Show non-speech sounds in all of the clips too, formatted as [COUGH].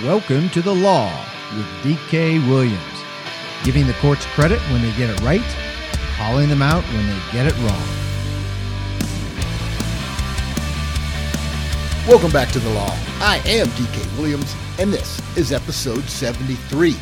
Welcome to the law with DK Williams, giving the courts credit when they get it right, calling them out when they get it wrong. Welcome back to the law. I am DK Williams, and this is episode 73.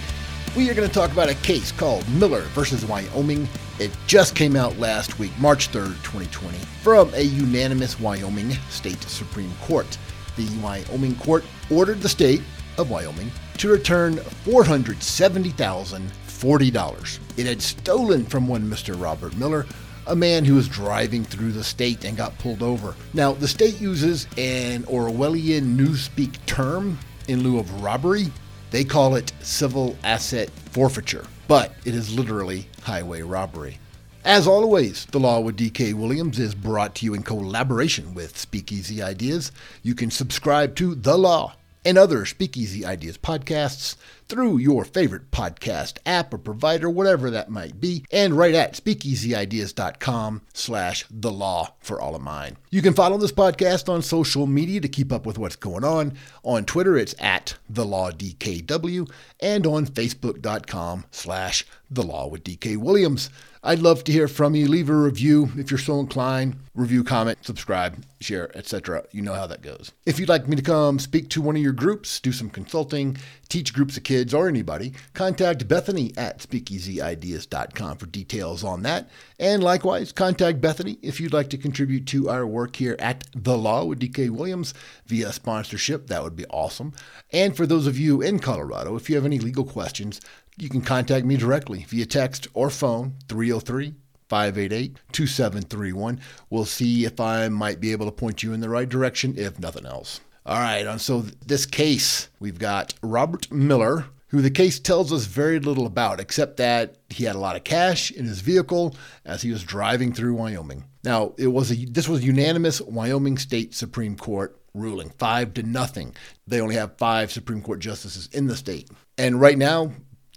We are going to talk about a case called Miller versus Wyoming. It just came out last week, March 3rd, 2020, from a unanimous Wyoming State Supreme Court. The Wyoming court ordered the state of Wyoming to return $470,040. It had stolen from one Mr. Robert Miller, a man who was driving through the state and got pulled over. Now, the state uses an Orwellian newspeak term in lieu of robbery. They call it civil asset forfeiture, but it is literally highway robbery. As always, The Law with DK Williams is brought to you in collaboration with Speakeasy Ideas. You can subscribe to The Law and other Speakeasy Ideas podcasts through your favorite podcast app or provider, whatever that might be, and right at speakeasyideas.com slash the law for all of mine. You can follow this podcast on social media to keep up with what's going on. On Twitter, it's at the law DKW, and on facebook.com slash the law with DK Williams. I'd love to hear from you. Leave a review if you're so inclined. Review, comment, subscribe, share, etc. You know how that goes. If you'd like me to come speak to one of your groups, do some consulting, teach groups of kids or anybody, contact Bethany at speakeasyideas.com for details on that. And likewise, contact Bethany if you'd like to contribute to our work here at The Law with DK Williams via sponsorship. That would be awesome. And for those of you in Colorado, if you have any legal questions, you can contact me directly via text or phone 303 588 2731. We'll see if I might be able to point you in the right direction, if nothing else. All right, so this case, we've got Robert Miller, who the case tells us very little about, except that he had a lot of cash in his vehicle as he was driving through Wyoming. Now, it was a this was unanimous Wyoming State Supreme Court ruling, five to nothing. They only have five Supreme Court justices in the state. And right now,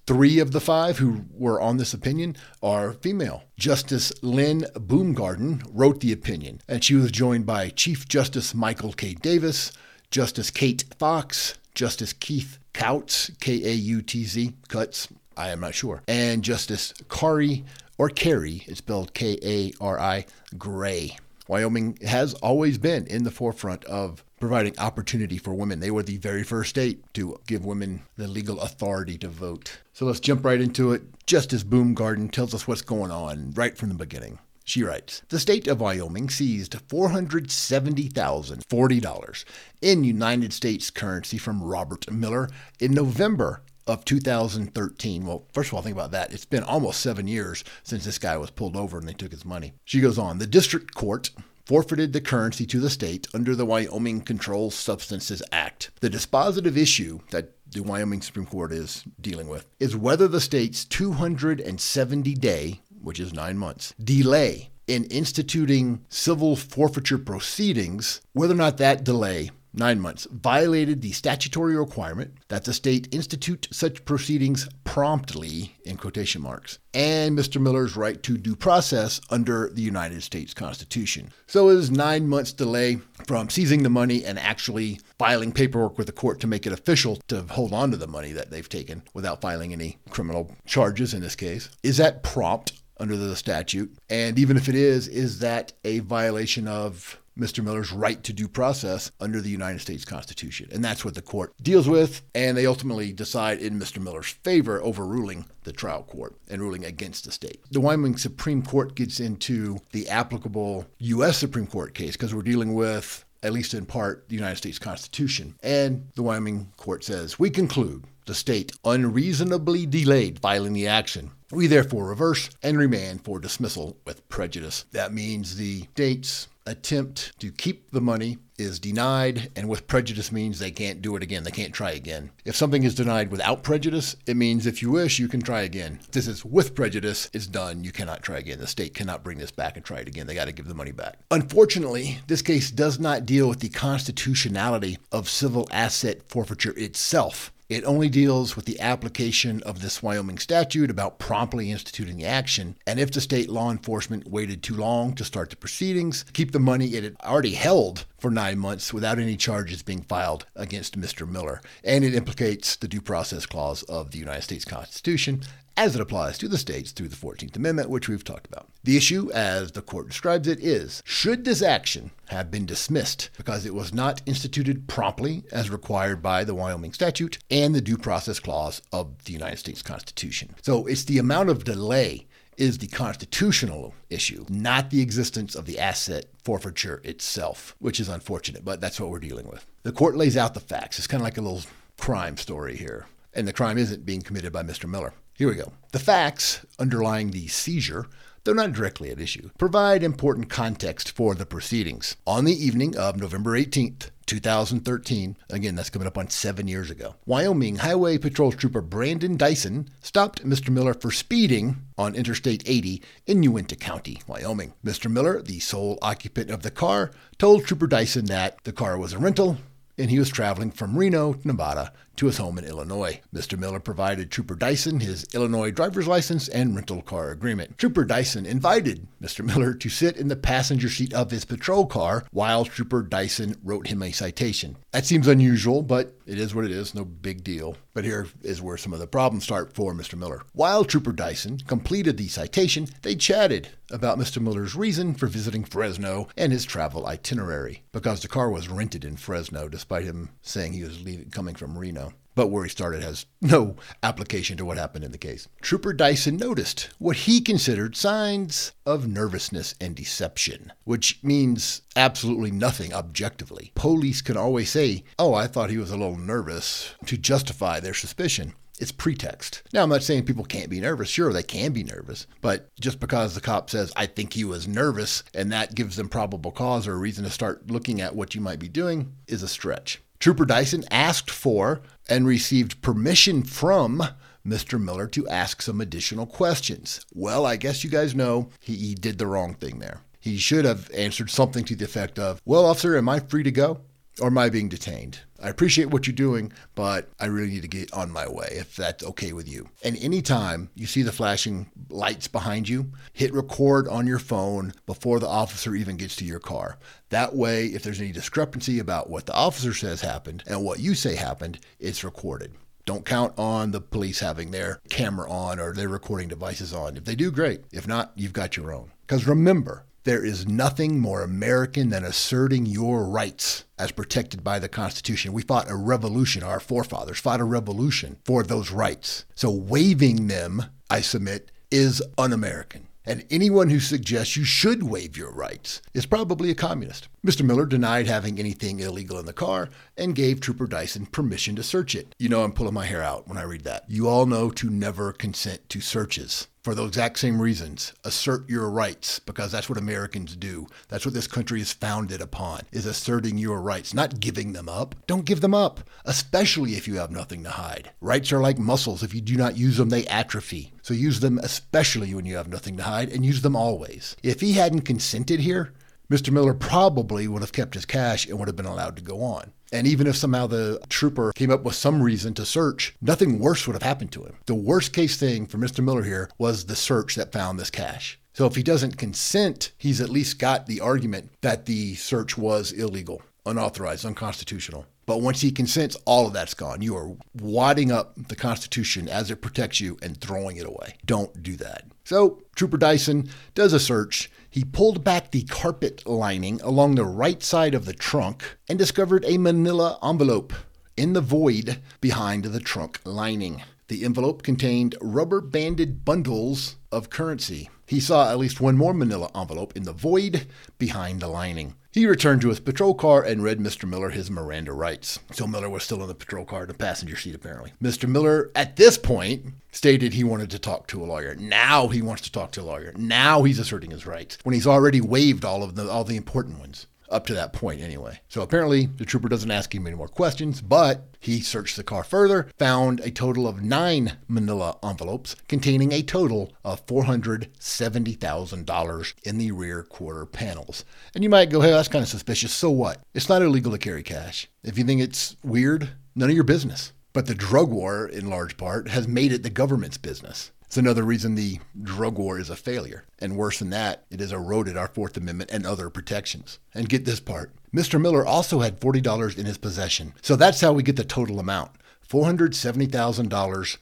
Three of the five who were on this opinion are female. Justice Lynne Boomgaarden wrote the opinion, and she was joined by Chief Justice Michael K. Davis, Justice Kate Fox, Justice Keith Kautz, K A U T Z, Cuts, I am not sure, and Justice Kari, or Carey, it's spelled K A R I, Gray. Wyoming has always been in the forefront of providing opportunity for women. They were the very first state to give women the legal authority to vote. So let's jump right into it. Justice Boomgaarden tells us what's going on right from the beginning. She writes The state of Wyoming seized $470,040 in United States currency from Robert Miller in November of 2013. Well, first of all, think about that. It's been almost seven years since this guy was pulled over and they took his money. She goes on The district court forfeited the currency to the state under the Wyoming Controlled Substances Act. The dispositive issue that the Wyoming Supreme Court is dealing with is whether the state's 270 day, which is nine months, delay in instituting civil forfeiture proceedings, whether or not that delay nine months, violated the statutory requirement that the state institute such proceedings promptly, in quotation marks, and Mr. Miller's right to due process under the United States Constitution. So was nine months delay from seizing the money and actually filing paperwork with the court to make it official to hold on to the money that they've taken without filing any criminal charges in this case. Is that prompt under the statute? And even if it is, is that a violation of Mr. Miller's right to due process under the United States Constitution. And that's what the court deals with. And they ultimately decide in Mr. Miller's favor, overruling the trial court and ruling against the state. The Wyoming Supreme Court gets into the applicable U.S. Supreme Court case because we're dealing with, at least in part, the United States Constitution. And the Wyoming court says, We conclude the state unreasonably delayed filing the action. We therefore reverse and remand for dismissal with prejudice. That means the state's attempt to keep the money is denied, and with prejudice means they can't do it again. They can't try again. If something is denied without prejudice, it means if you wish, you can try again. This is with prejudice, it's done. You cannot try again. The state cannot bring this back and try it again. They got to give the money back. Unfortunately, this case does not deal with the constitutionality of civil asset forfeiture itself. It only deals with the application of this Wyoming statute about promptly instituting the action, and if the state law enforcement waited too long to start the proceedings, keep the money it had already held for nine months without any charges being filed against Mr. Miller. And it implicates the due process clause of the United States Constitution as it applies to the states through the 14th Amendment, which we've talked about. The issue, as the court describes it, is should this action have been dismissed because it was not instituted promptly as required by the Wyoming statute and the due process clause of the United States Constitution? So it's the amount of delay is the constitutional issue, not the existence of the asset forfeiture itself, which is unfortunate, but that's what we're dealing with. The court lays out the facts. It's kind of like a little crime story here. And the crime isn't being committed by Mr. Miller. Here we go. The facts underlying the seizure, though not directly at issue, provide important context for the proceedings. On the evening of November 18th, 2013, again, that's coming up on seven years ago, Wyoming Highway Patrol Trooper Brandon Dyson stopped Mr. Miller for speeding on Interstate 80 in Uinta County, Wyoming. Mr. Miller, the sole occupant of the car, told Trooper Dyson that the car was a rental and he was traveling from Reno, Nevada to his home in Illinois. Mr. Miller provided Trooper Dyson his Illinois driver's license and rental car agreement. Trooper Dyson invited Mr. Miller to sit in the passenger seat of his patrol car while Trooper Dyson wrote him a citation. That seems unusual, but it is what it is, no big deal. But here is where some of the problems start for Mr. Miller. While Trooper Dyson completed the citation, they chatted about Mr. Miller's reason for visiting Fresno and his travel itinerary, because the car was rented in Fresno, despite him saying he was leaving, coming from Reno but where he started has [LAUGHS] no application to what happened in the case. Trooper Dyson noticed what he considered signs of nervousness and deception, which means absolutely nothing objectively. Police can always say, Oh, I thought he was a little nervous to justify their suspicion. It's pretext. Now, I'm not saying people can't be nervous. Sure, they can be nervous. But just because the cop says, I think he was nervous, and that gives them probable cause or a reason to start looking at what you might be doing, is a stretch. Trooper Dyson asked for and received permission from Mr. Miller to ask some additional questions. Well, I guess you guys know he, he, did the wrong thing there. He should have answered something to the effect of, Well, officer, am I free to go? Or I being detained? I appreciate what you're doing, but I really need to get on my way if that's okay with you. And anytime you see the flashing lights behind you, hit record on your phone before the officer even gets to your car. That way, if there's any discrepancy about what the officer says happened and what you say happened, it's recorded. Don't count on the police having their camera on or their recording devices on. If they do, great. If not, you've got your own. Because remember, there is nothing more American than asserting your rights as protected by the Constitution. We fought a revolution. Our forefathers fought a revolution for those rights. So waiving them, I submit, is un American. And anyone who suggests you should waive your rights is probably a communist. Mr. Miller denied having anything illegal in the car and gave Trooper Dyson permission to search it. You know, I'm pulling my hair out when I read that. You all know to never consent to searches for those exact same reasons. Assert your rights because that's what Americans do. That's what this country is founded upon, is asserting your rights, not giving them up. Don't give them up, especially if you have nothing to hide. Rights are like muscles. If you do not use them, they atrophy. So use them especially when you have nothing to hide and use them always. If he hadn't consented here, Mr. Miller probably would have kept his cash and would have been allowed to go on. And even if somehow the trooper came up with some reason to search, nothing worse would have happened to him. The worst case thing for Mr. Miller here was the search that found this cash. So if he doesn't consent, he's at least got the argument that the search was illegal, unauthorized, unconstitutional. But once he consents, all of that's gone. You are wadding up the Constitution as it protects you and throwing it away. Don't do that. So, Trooper Dyson does a search. He pulled back the carpet lining along the right side of the trunk and discovered a manila envelope in the void behind the trunk lining. The envelope contained rubber banded bundles of currency. He saw at least one more manila envelope in the void behind the lining. He returned to his patrol car and read Mr. Miller his Miranda rights. So Miller was still in the patrol car in the passenger seat, apparently. Mr. Miller, at this point, stated he wanted to talk to a lawyer. Now he wants to talk to a lawyer. Now he's asserting his rights when he's already waived all of the all the important ones up to that point anyway. So apparently the trooper doesn't ask him any more questions, but he searched the car further, found a total of nine manila envelopes containing a total of $470,000 in the rear quarter panels. And you might go, hey, that's kind of suspicious. So what? It's not illegal to carry cash. If you think it's weird, none of your business. But the drug war, in large part, has made it the government's business. It's another reason the drug war is a failure. And worse than that, it has eroded our Fourth Amendment and other protections. And get this part Mr. Miller also had $40 in his possession. So that's how we get the total amount $470,000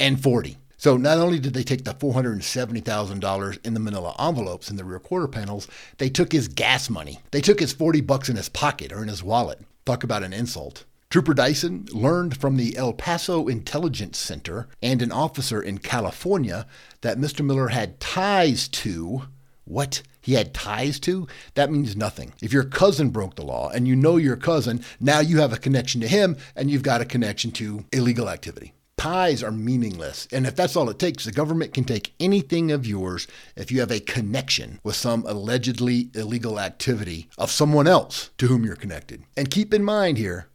and 40. So not only did they take the $470,000 in the manila envelopes in the rear quarter panels, they took his gas money. They took his 40 bucks in his pocket or in his wallet. Talk about an insult. Trooper Dyson learned from the El Paso Intelligence Center and an officer in California that Mr. Miller had ties to what he had ties to, that means nothing. If your cousin broke the law and you know your cousin, now you have a connection to him and you've got a connection to illegal activity. Ties are meaningless. And if that's all it takes, the government can take anything of yours if you have a connection with some allegedly illegal activity of someone else to whom you're connected. And keep in mind here,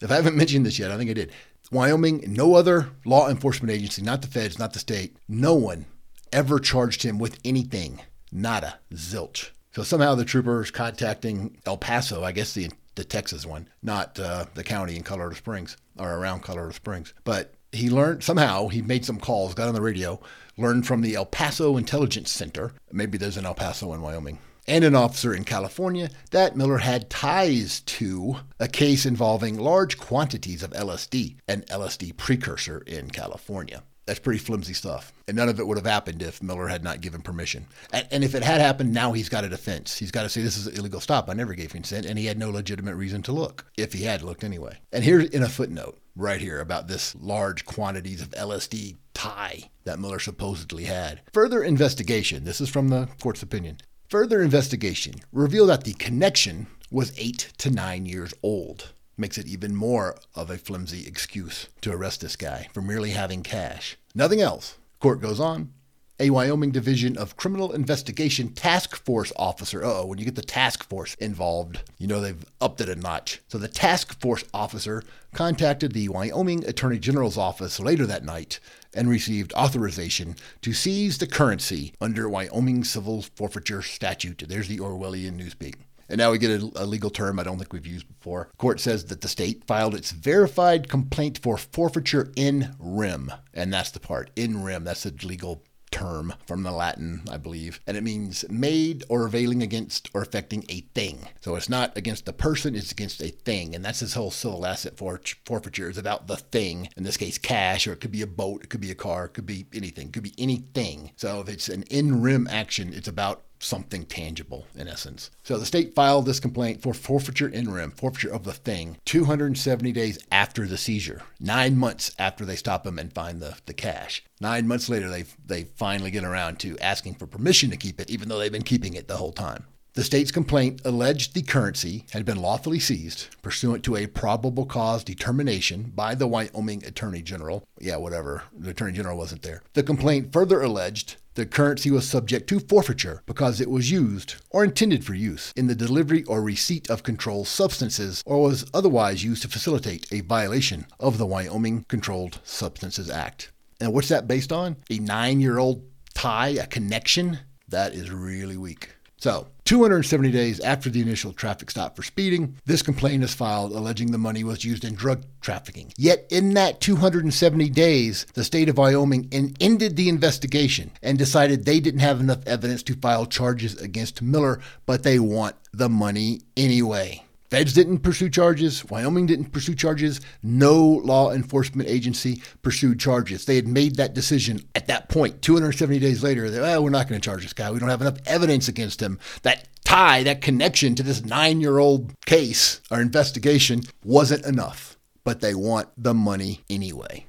if I haven't mentioned this yet, I think I did. Wyoming, no other law enforcement agency, not the feds, not the state, no one ever charged him with anything. Nada. Zilch. So somehow the troopers contacting El Paso, I guess the the Texas one, not uh, the county in Colorado Springs or around Colorado Springs. But he learned somehow he made some calls, got on the radio, learned from the El Paso Intelligence Center. Maybe there's an El Paso in Wyoming and an officer in California that Miller had ties to a case involving large quantities of LSD, an LSD precursor in California. That's pretty flimsy stuff. And none of it would have happened if Miller had not given permission. And, and, if it had happened, now he's got a defense. He's got to say, this is an illegal stop. I never gave consent. And he had no legitimate reason to look, if he had looked anyway. And here's in a footnote right here about this large quantities of LSD tie that Miller supposedly had. Further investigation, this is from the court's opinion, Further investigation revealed that the connection was eight to nine years old. Makes it even more of a flimsy excuse to arrest this guy for merely having cash. Nothing else. Court goes on. A Wyoming Division of Criminal Investigation Task Force officer. oh, when you get the task force involved, you know they've upped it a notch. So the task force officer contacted the Wyoming Attorney General's office later that night and received authorization to seize the currency under Wyoming civil forfeiture statute. There's the Orwellian newspeak. And now we get a, a, legal term I don't think we've used before. Court says that the state filed its verified complaint for forfeiture in rem. And that's the part, in rem. That's the legal term from the Latin, I believe, and it means made or availing against or affecting a thing. So it's not against the person, it's against a thing. And that's this whole civil asset forfeiture is about the thing, in this case, cash, or it could be a boat, it could be a car, it could be anything, it could be anything. So if it's an in rem action, it's about something tangible in essence. So the state filed this complaint for forfeiture in rem, forfeiture of the thing, 270 days after the seizure, nine months after they stop him and find the, the cash. Nine months later, they, they finally get around to asking for permission to keep it, even though they've been keeping it the whole time. The state's complaint alleged the currency had been lawfully seized pursuant to a probable cause determination by the Wyoming Attorney General. Yeah, whatever. The Attorney General wasn't there. The complaint further alleged the currency was subject to forfeiture because it was used or intended for use in the delivery or receipt of controlled substances or was otherwise used to facilitate a violation of the Wyoming Controlled Substances Act. And what's that based on? A nine year old tie, a connection? That is really weak. So, 270 days after the initial traffic stop for speeding, this complaint is filed alleging the money was used in drug trafficking. Yet, in that 270 days, the state of Wyoming ended the investigation and decided they didn't have enough evidence to file charges against Miller, but they want the money anyway. Feds didn't pursue charges. Wyoming didn't pursue charges. No law enforcement agency pursued charges. They had made that decision at that point. 270 days later, they, we're not going to charge this guy. We don't have enough evidence against him. That tie, that connection to this nine year old case or investigation wasn't enough. But they want the money anyway.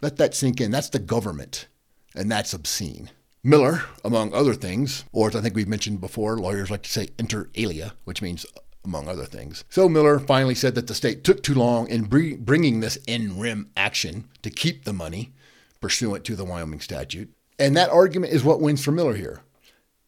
Let that sink in. That's the government, and that's obscene. Miller, among other things, or as I think we've mentioned before, lawyers like to say inter alia, which means among other things. So Miller finally said that the state took too long in bringing this in rem action to keep the money pursuant to the Wyoming statute. And that argument is what wins for Miller here.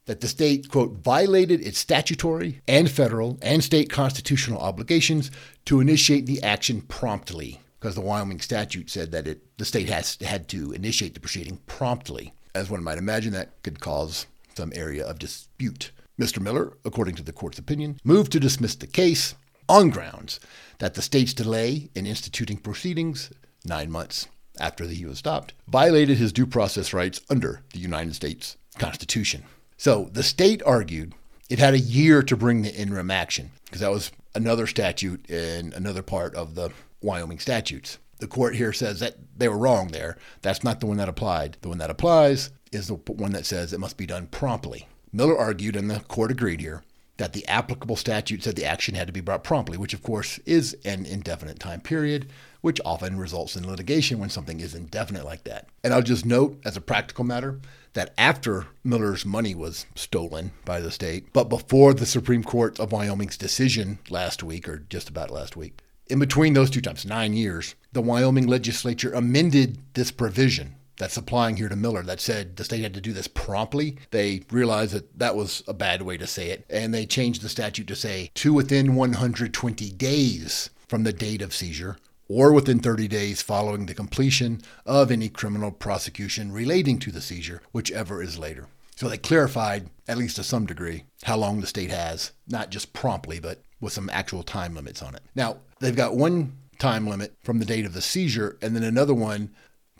That the state, quote, violated its statutory and federal and state constitutional obligations to initiate the action promptly, because the Wyoming statute said that it, the state has had to initiate the proceeding promptly. As one might imagine, that could cause some area of dispute. Mr. Miller, according to the court's opinion, moved to dismiss the case on grounds that the state's delay in instituting proceedings, nine months after he was stopped, violated his due process rights under the United States Constitution. So the state argued it had a year to bring the in rem action because that was another statute in another part of the Wyoming statutes. The court here says that they were wrong there. That's not the one that applied. The one that applies is the one that says it must be done promptly. Miller argued, and the court agreed here, that the applicable statute said the action had to be brought promptly, which of course is an indefinite time period, which often results in litigation when something is indefinite like that. And I'll just note, as a practical matter, that after Miller's money was stolen by the state, but before the Supreme Court of Wyoming's decision last week, or just about last week, in between those two times, nine years, the Wyoming legislature amended this provision that's applying here to Miller that said the state had to do this promptly. They realized that that was a bad way to say it, and they changed the statute to say to within 120 days from the date of seizure or within 30 days following the completion of any criminal prosecution relating to the seizure, whichever is later. So they clarified, at least to some degree, how long the state has, not just promptly, but with some actual time limits on it. Now, they've got one time limit from the date of the seizure, and then another one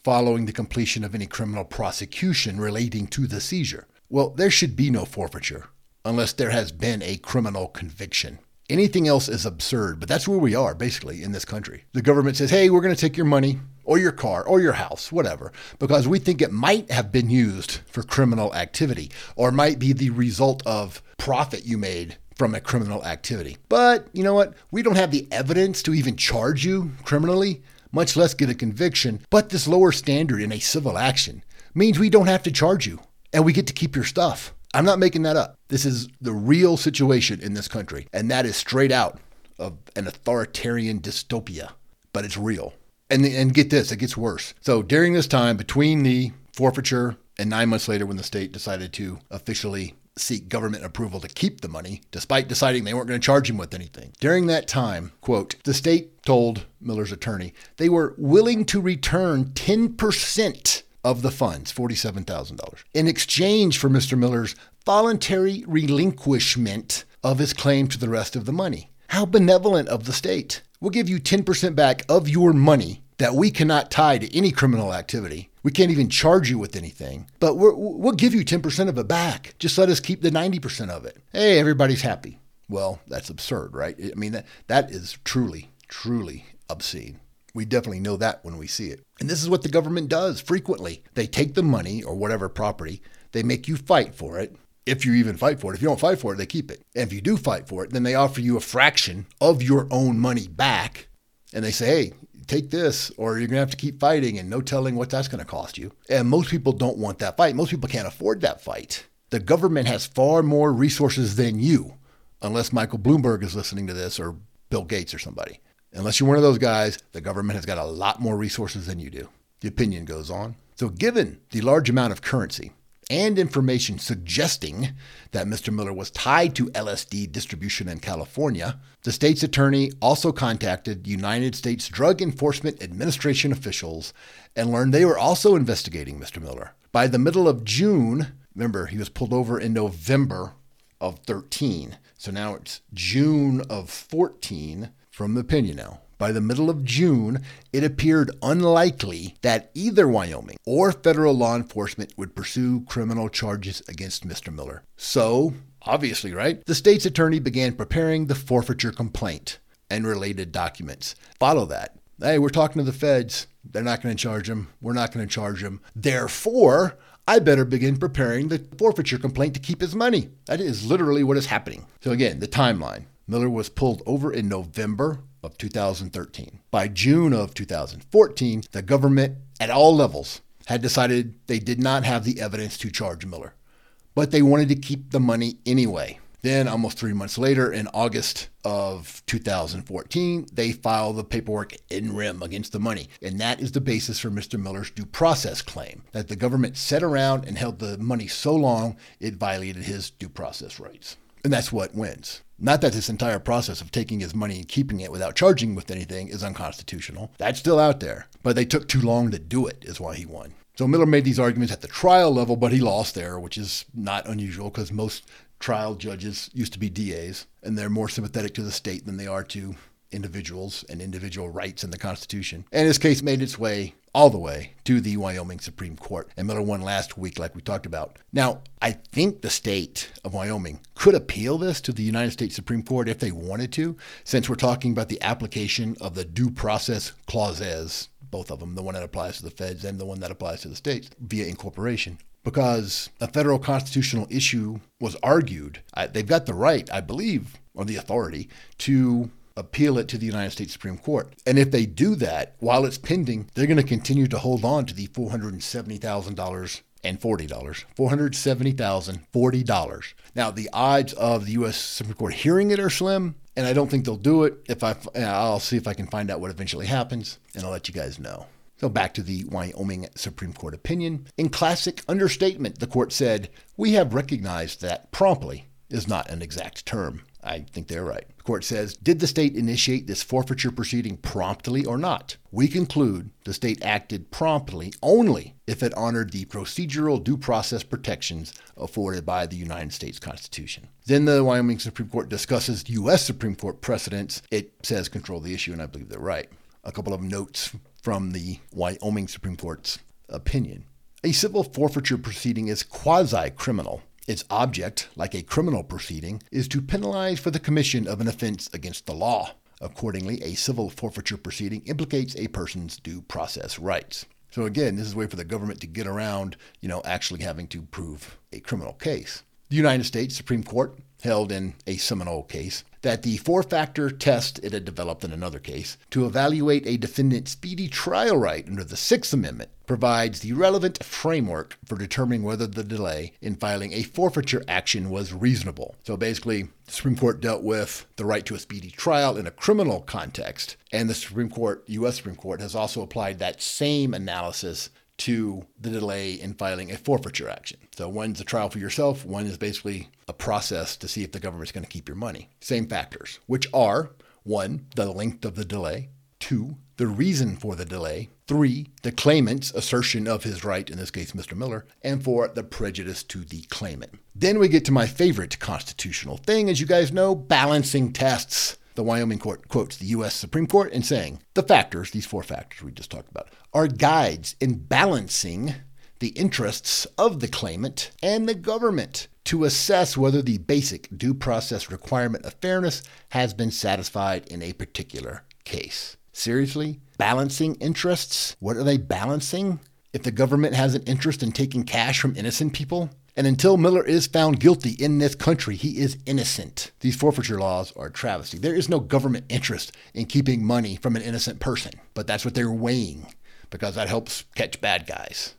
following the completion of any criminal prosecution relating to the seizure. Well, there should be no forfeiture unless there has been a criminal conviction. Anything else is absurd, but that's where we are basically in this country. The government says, hey, we're going to take your money or your car or your house, whatever, because we think it might have been used for criminal activity or might be the result of profit you made from a criminal activity. But you know what? We don't have the evidence to even charge you criminally, much less get a conviction. But this lower standard in a civil action means we don't have to charge you and we get to keep your stuff. I'm not making that up. This is the real situation in this country, and that is straight out of an authoritarian dystopia, but it's real. And, and get this, it gets worse. So during this time, between the forfeiture and nine months later, when the state decided to officially seek government approval to keep the money, despite deciding they weren't going to charge him with anything. During that time, quote, the state told Miller's attorney they were willing to return 10% of the funds, $47,000, in exchange for Mr. Miller's voluntary relinquishment of his claim to the rest of the money. How benevolent of the state. We'll give you 10% back of your money that we cannot tie to any criminal activity. We can't even charge you with anything, but we will give you 10% of it back. Just let us keep the 90% of it. Hey, everybody's happy. Well, that's absurd, right? I mean, that, that is truly, truly obscene. We definitely know that when we see it. And this is what the government does frequently. They take the money or whatever property, they make you fight for it. If you even fight for it, if you don't fight for it, they keep it. And if you do fight for it, then they offer you a fraction of your own money back. And they say, hey, take this, or you're going to have to keep fighting, and no telling what that's going to cost you. And most people don't want that fight. Most people can't afford that fight. The government has far more resources than you, unless Michael Bloomberg is listening to this or Bill Gates or somebody. Unless you're one of those guys, the government has got a lot more resources than you do. The opinion goes on. So, given the large amount of currency and information suggesting that Mr. Miller was tied to LSD distribution in California, the state's attorney also contacted United States Drug Enforcement Administration officials and learned they were also investigating Mr. Miller. By the middle of June, remember, he was pulled over in November of 13. So now it's June of 14 from the opinion now. By the middle of June, it appeared unlikely that either Wyoming or federal law enforcement would pursue criminal charges against Mr. Miller. So, obviously, right, the state's attorney began preparing the forfeiture complaint and related documents. Follow that. Hey, we're talking to the feds. They're not going to charge him. We're not going to charge him. Therefore, I better begin preparing the forfeiture complaint to keep his money. That is literally what is happening. So, again, the timeline. Miller was pulled over in November of 2013. By June of 2014, the government at all levels had decided they did not have the evidence to charge Miller, but they wanted to keep the money anyway. Then, almost three months later, in August of 2014, they filed the paperwork in rem against the money. And that is the basis for Mr. Miller's due process claim that the government sat around and held the money so long it violated his due process rights. And that's what wins. Not that this entire process of taking his money and keeping it without charging with anything is unconstitutional. That's still out there. But they took too long to do it, is why he won. So Miller made these arguments at the trial level, but he lost there, which is not unusual because most trial judges used to be DAs and they're more sympathetic to the state than they are to individuals and individual rights in the Constitution. And his case made its way all the way to the Wyoming Supreme Court. And Miller won last week, like we talked about. Now, I think the state of Wyoming could appeal this to the United States Supreme Court if they wanted to, since we're talking about the application of the due process clauses, both of them, the one that applies to the feds and the one that applies to the states via incorporation because a federal constitutional issue was argued. they've got the right, I believe, or the authority to appeal it to the United States Supreme Court. And if they do that while it's pending, they're going to continue to hold on to the $470,000 and $40. $470,000, $40. Now, the odds of the U.S. Supreme Court hearing it are slim, and I don't think they'll do it. If I, I'll see if I can find out what eventually happens, and I'll let you guys know. So back to the Wyoming Supreme Court opinion. In classic understatement, the court said, We have recognized that promptly is not an exact term. I think they're right. The court says, Did the state initiate this forfeiture proceeding promptly or not? We conclude the state acted promptly only if it honored the procedural due process protections afforded by the United States Constitution. Then the Wyoming Supreme Court discusses U.S. Supreme Court precedents. It says control the issue, and I believe they're right. A couple of notes from the Wyoming Supreme Court's opinion. A civil forfeiture proceeding is quasi criminal. Its object, like a criminal proceeding, is to penalize for the commission of an offense against the law. Accordingly, a civil forfeiture proceeding implicates a person's due process rights. So again, this is a way for the government to get around, you know, actually having to prove a criminal case. The United States Supreme Court held in a seminal case that the four factor test it had developed in another case to evaluate a defendant's speedy trial right under the Sixth Amendment provides the relevant framework for determining whether the delay in filing a forfeiture action was reasonable. So basically, the Supreme Court dealt with the right to a speedy trial in a criminal context, and the Supreme Court, U.S. Supreme Court, has also applied that same analysis to the delay in filing a forfeiture action. So one's a trial for yourself, one is basically a process to see if the government's going to keep your money. Same factors, which are one, the length of the delay, two, the reason for the delay, three, the claimant's assertion of his right, in this case, Mr. Miller, and four, the prejudice to the claimant. Then we get to my favorite constitutional thing, as you guys know, balancing tests the Wyoming court quotes the U.S. Supreme Court in saying the factors, these four factors we just talked about, are guides in balancing the interests of the claimant and the government to assess whether the basic due process requirement of fairness has been satisfied in a particular case. Seriously? Balancing interests? What are they balancing? If the government has an interest in taking cash from innocent people, and until Miller is found guilty in this country, he is innocent. These forfeiture laws are a travesty. There is no government interest in keeping money from an innocent person, but that's what they're weighing because that helps catch bad guys.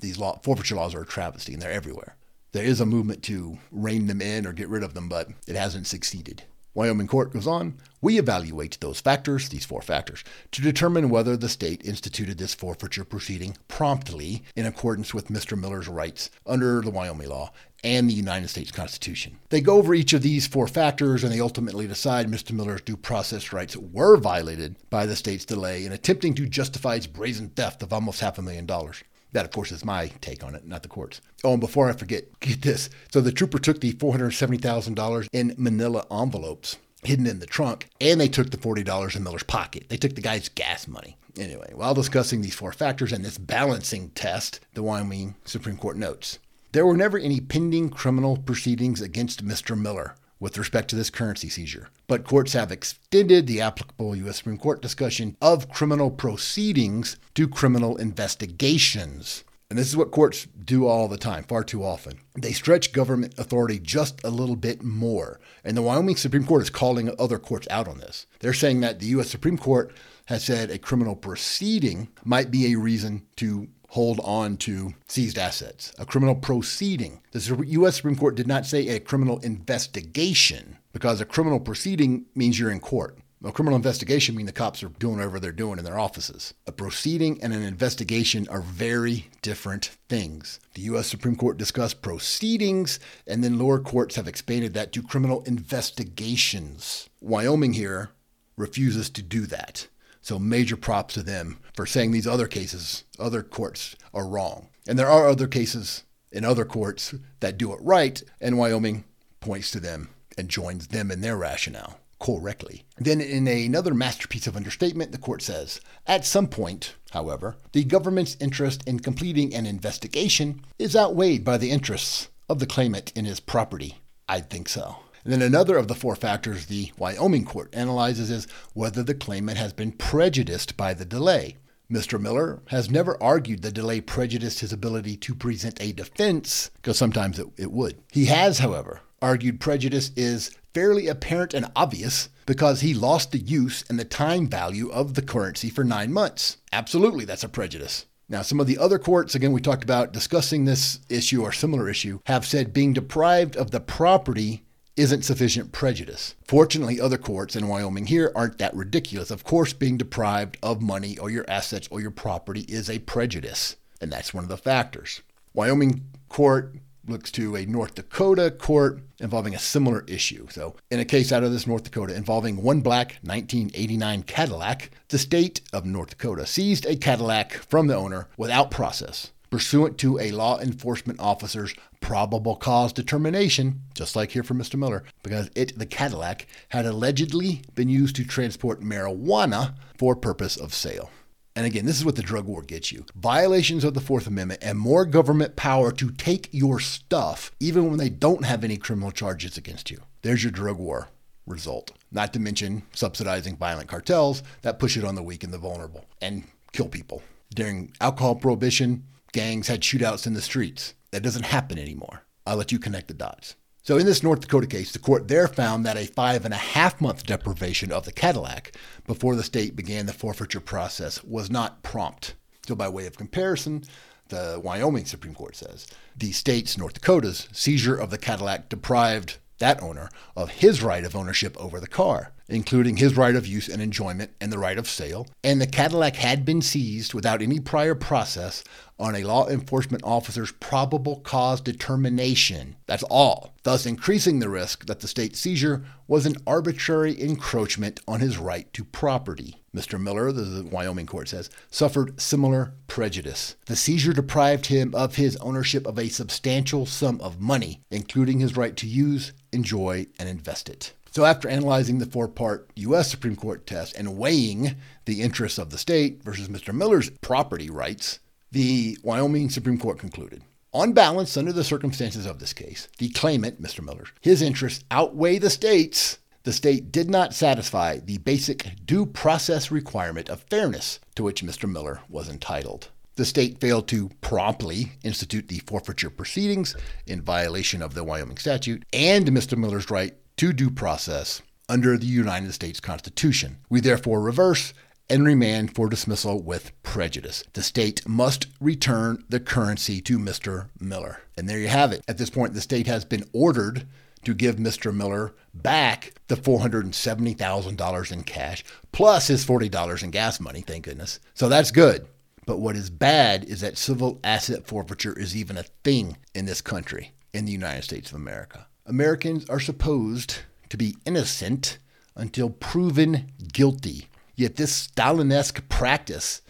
These law, forfeiture laws are a travesty and they're everywhere. There is a movement to rein them in or get rid of them, but it hasn't succeeded. Wyoming court goes on, we evaluate those factors, these four factors, to determine whether the state instituted this forfeiture proceeding promptly in accordance with Mr. Miller's rights under the Wyoming law and the United States Constitution. They go over each of these four factors and they ultimately decide Mr. Miller's due process rights were violated by the state's delay in attempting to justify its brazen theft of almost half a million dollars. That, of course, is my take on it, not the court's. Oh, and before I forget, [LAUGHS] get this. So the trooper took the $470,000 in manila envelopes hidden in the trunk, and they took the $40 in Miller's pocket. They took the guy's gas money. Anyway, while discussing these four factors and this balancing test, the Wyoming Supreme Court notes there were never any pending criminal proceedings against Mr. Miller with respect to this currency seizure. But courts have extended the applicable U.S. Supreme Court discussion of criminal proceedings to criminal investigations. And this is what courts do all the time, far too often. They stretch government authority just a little bit more. And the Wyoming Supreme Court is calling other courts out on this. They're saying that the U.S. Supreme Court has said a criminal proceeding might be a reason to hold on to seized assets, a criminal proceeding. The U.S. Supreme Court did not say a criminal investigation because a criminal proceeding means you're in court. A criminal investigation means the cops are doing whatever they're doing in their offices. A proceeding and an investigation are very different things. The U.S. Supreme Court discussed proceedings, and then lower courts have expanded that to criminal investigations. Wyoming here refuses to do that. So major props to them for saying these other cases, other courts are wrong. And there are other cases in other courts that do it right, and Wyoming points to them and joins them in their rationale. correctly. Then, in another masterpiece of understatement, the court says At some point, however, the government's interest in completing an investigation is outweighed by the interests of the claimant in his property. I think so. And then another of the four factors the Wyoming court analyzes is whether the claimant has been prejudiced by the delay. Mr. Miller has never argued the delay prejudiced his ability to present a defense, because sometimes it, it would. He has, however, argued prejudice is fairly apparent and obvious because he lost the use and the time value of the currency for nine months. Absolutely, that's a prejudice. Now, some of the other courts, again, we talked about discussing this issue or similar issue, have said being deprived of the property isn't sufficient prejudice. Fortunately, other courts in Wyoming here aren't that ridiculous. Of course, being deprived of money or your assets or your property is a prejudice, and that's one of the factors. Wyoming court looks to a North Dakota court involving a similar issue. So, in a case out of this North Dakota involving one black 1989 Cadillac, the state of North Dakota seized a Cadillac from the owner without process pursuant to a law enforcement officer's probable cause determination, just like here for Mr. Miller, because it, the Cadillac, had allegedly been used to transport marijuana for purpose of sale. And again, this is what the drug war gets you violations of the Fourth Amendment and more government power to take your stuff, even when they don't have any criminal charges against you. There's your drug war result. Not to mention subsidizing violent cartels that push it on the weak and the vulnerable and kill people. During alcohol prohibition, gangs had shootouts in the streets. That doesn't happen anymore. I'll let you connect the dots. So, in this North Dakota case, the court there found that a five and a half month deprivation of the Cadillac before the state began the forfeiture process was not prompt. So, by way of comparison, the Wyoming Supreme Court says the state's, North Dakota's, seizure of the Cadillac deprived that owner of his right of ownership over the car, including his right of use and enjoyment and the right of sale. And the Cadillac had been seized without any prior process on a law enforcement officer's probable cause determination. That's all, thus increasing the risk that the state seizure was an arbitrary encroachment on his right to property. Mr. Miller, the Wyoming court says, suffered similar prejudice. The seizure deprived him of his ownership of a substantial sum of money, including his right to use, enjoy, and invest it. So, after analyzing the four part U.S. Supreme Court test and weighing the interests of the state versus Mr. Miller's property rights, the Wyoming Supreme Court concluded. On balance, under the circumstances of this case, the claimant, Mr. Miller, his interests outweigh the state's. The state did not satisfy the basic due process requirement of fairness to which Mr. Miller was entitled. The state failed to promptly institute the forfeiture proceedings in violation of the Wyoming statute and Mr. Miller's right to due process under the United States Constitution. We therefore reverse and remand for dismissal with prejudice. The state must return the currency to Mr. Miller. And there you have it. At this point, the state has been ordered to give Mr. Miller back the $470,000 in cash plus his $40 in gas money, thank goodness. So that's good. But what is bad is that civil asset forfeiture is even a thing in this country, in the United States of America. Americans are supposed to be innocent until proven guilty. Yet this Stalinesque practice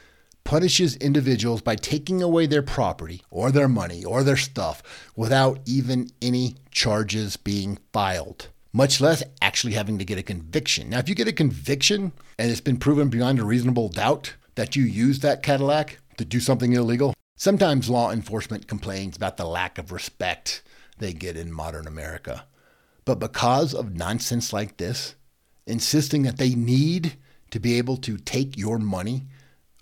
punishes individuals by taking away their property or their money or their stuff without even any charges being filed, much less actually having to get a conviction. Now, if you get a conviction and it's been proven beyond a reasonable doubt that you used that Cadillac to do something illegal, sometimes law enforcement complains about the lack of respect they get in modern America. But because of nonsense like this, insisting that they need to be able to take your money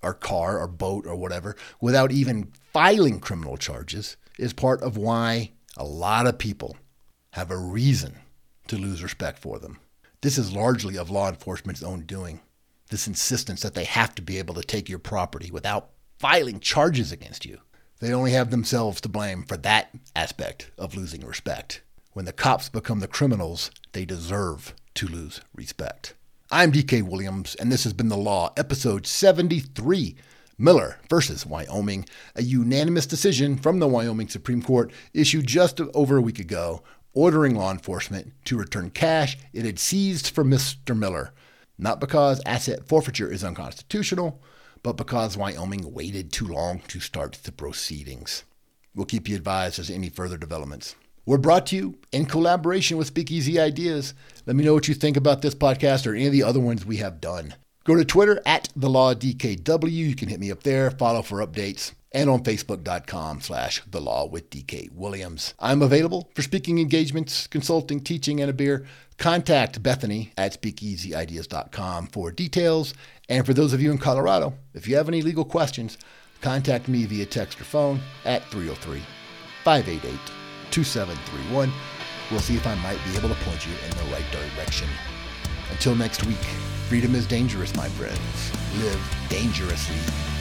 or car or boat or whatever without even filing criminal charges is part of why a lot of people have a reason to lose respect for them. This is largely of law enforcement's own doing. This insistence that they have to be able to take your property without filing charges against you. They only have themselves to blame for that aspect of losing respect. When the cops become the criminals, they deserve to lose respect. I'm DK Williams, and this has been The Law, episode 73 Miller versus Wyoming, a unanimous decision from the Wyoming Supreme Court issued just over a week ago, ordering law enforcement to return cash it had seized from Mr. Miller, not because asset forfeiture is unconstitutional, but because Wyoming waited too long to start the proceedings. We'll keep you advised as any further developments. We're brought to you in collaboration with Speakeasy Ideas. Let me know what you think about this podcast or any of the other ones we have done. Go to Twitter at the Law DKW. You can hit me up there, follow for updates, and on Facebook.com slash The Law with DK Williams. I'm available for speaking engagements, consulting, teaching, and a beer. Contact Bethany at SpeakeasyIdeas.com for details. And for those of you in Colorado, if you have any legal questions, contact me via text or phone at 303 588 2731. We'll see if I might be able to point you in the right direction. Until next week, freedom is dangerous, my friends. Live dangerously.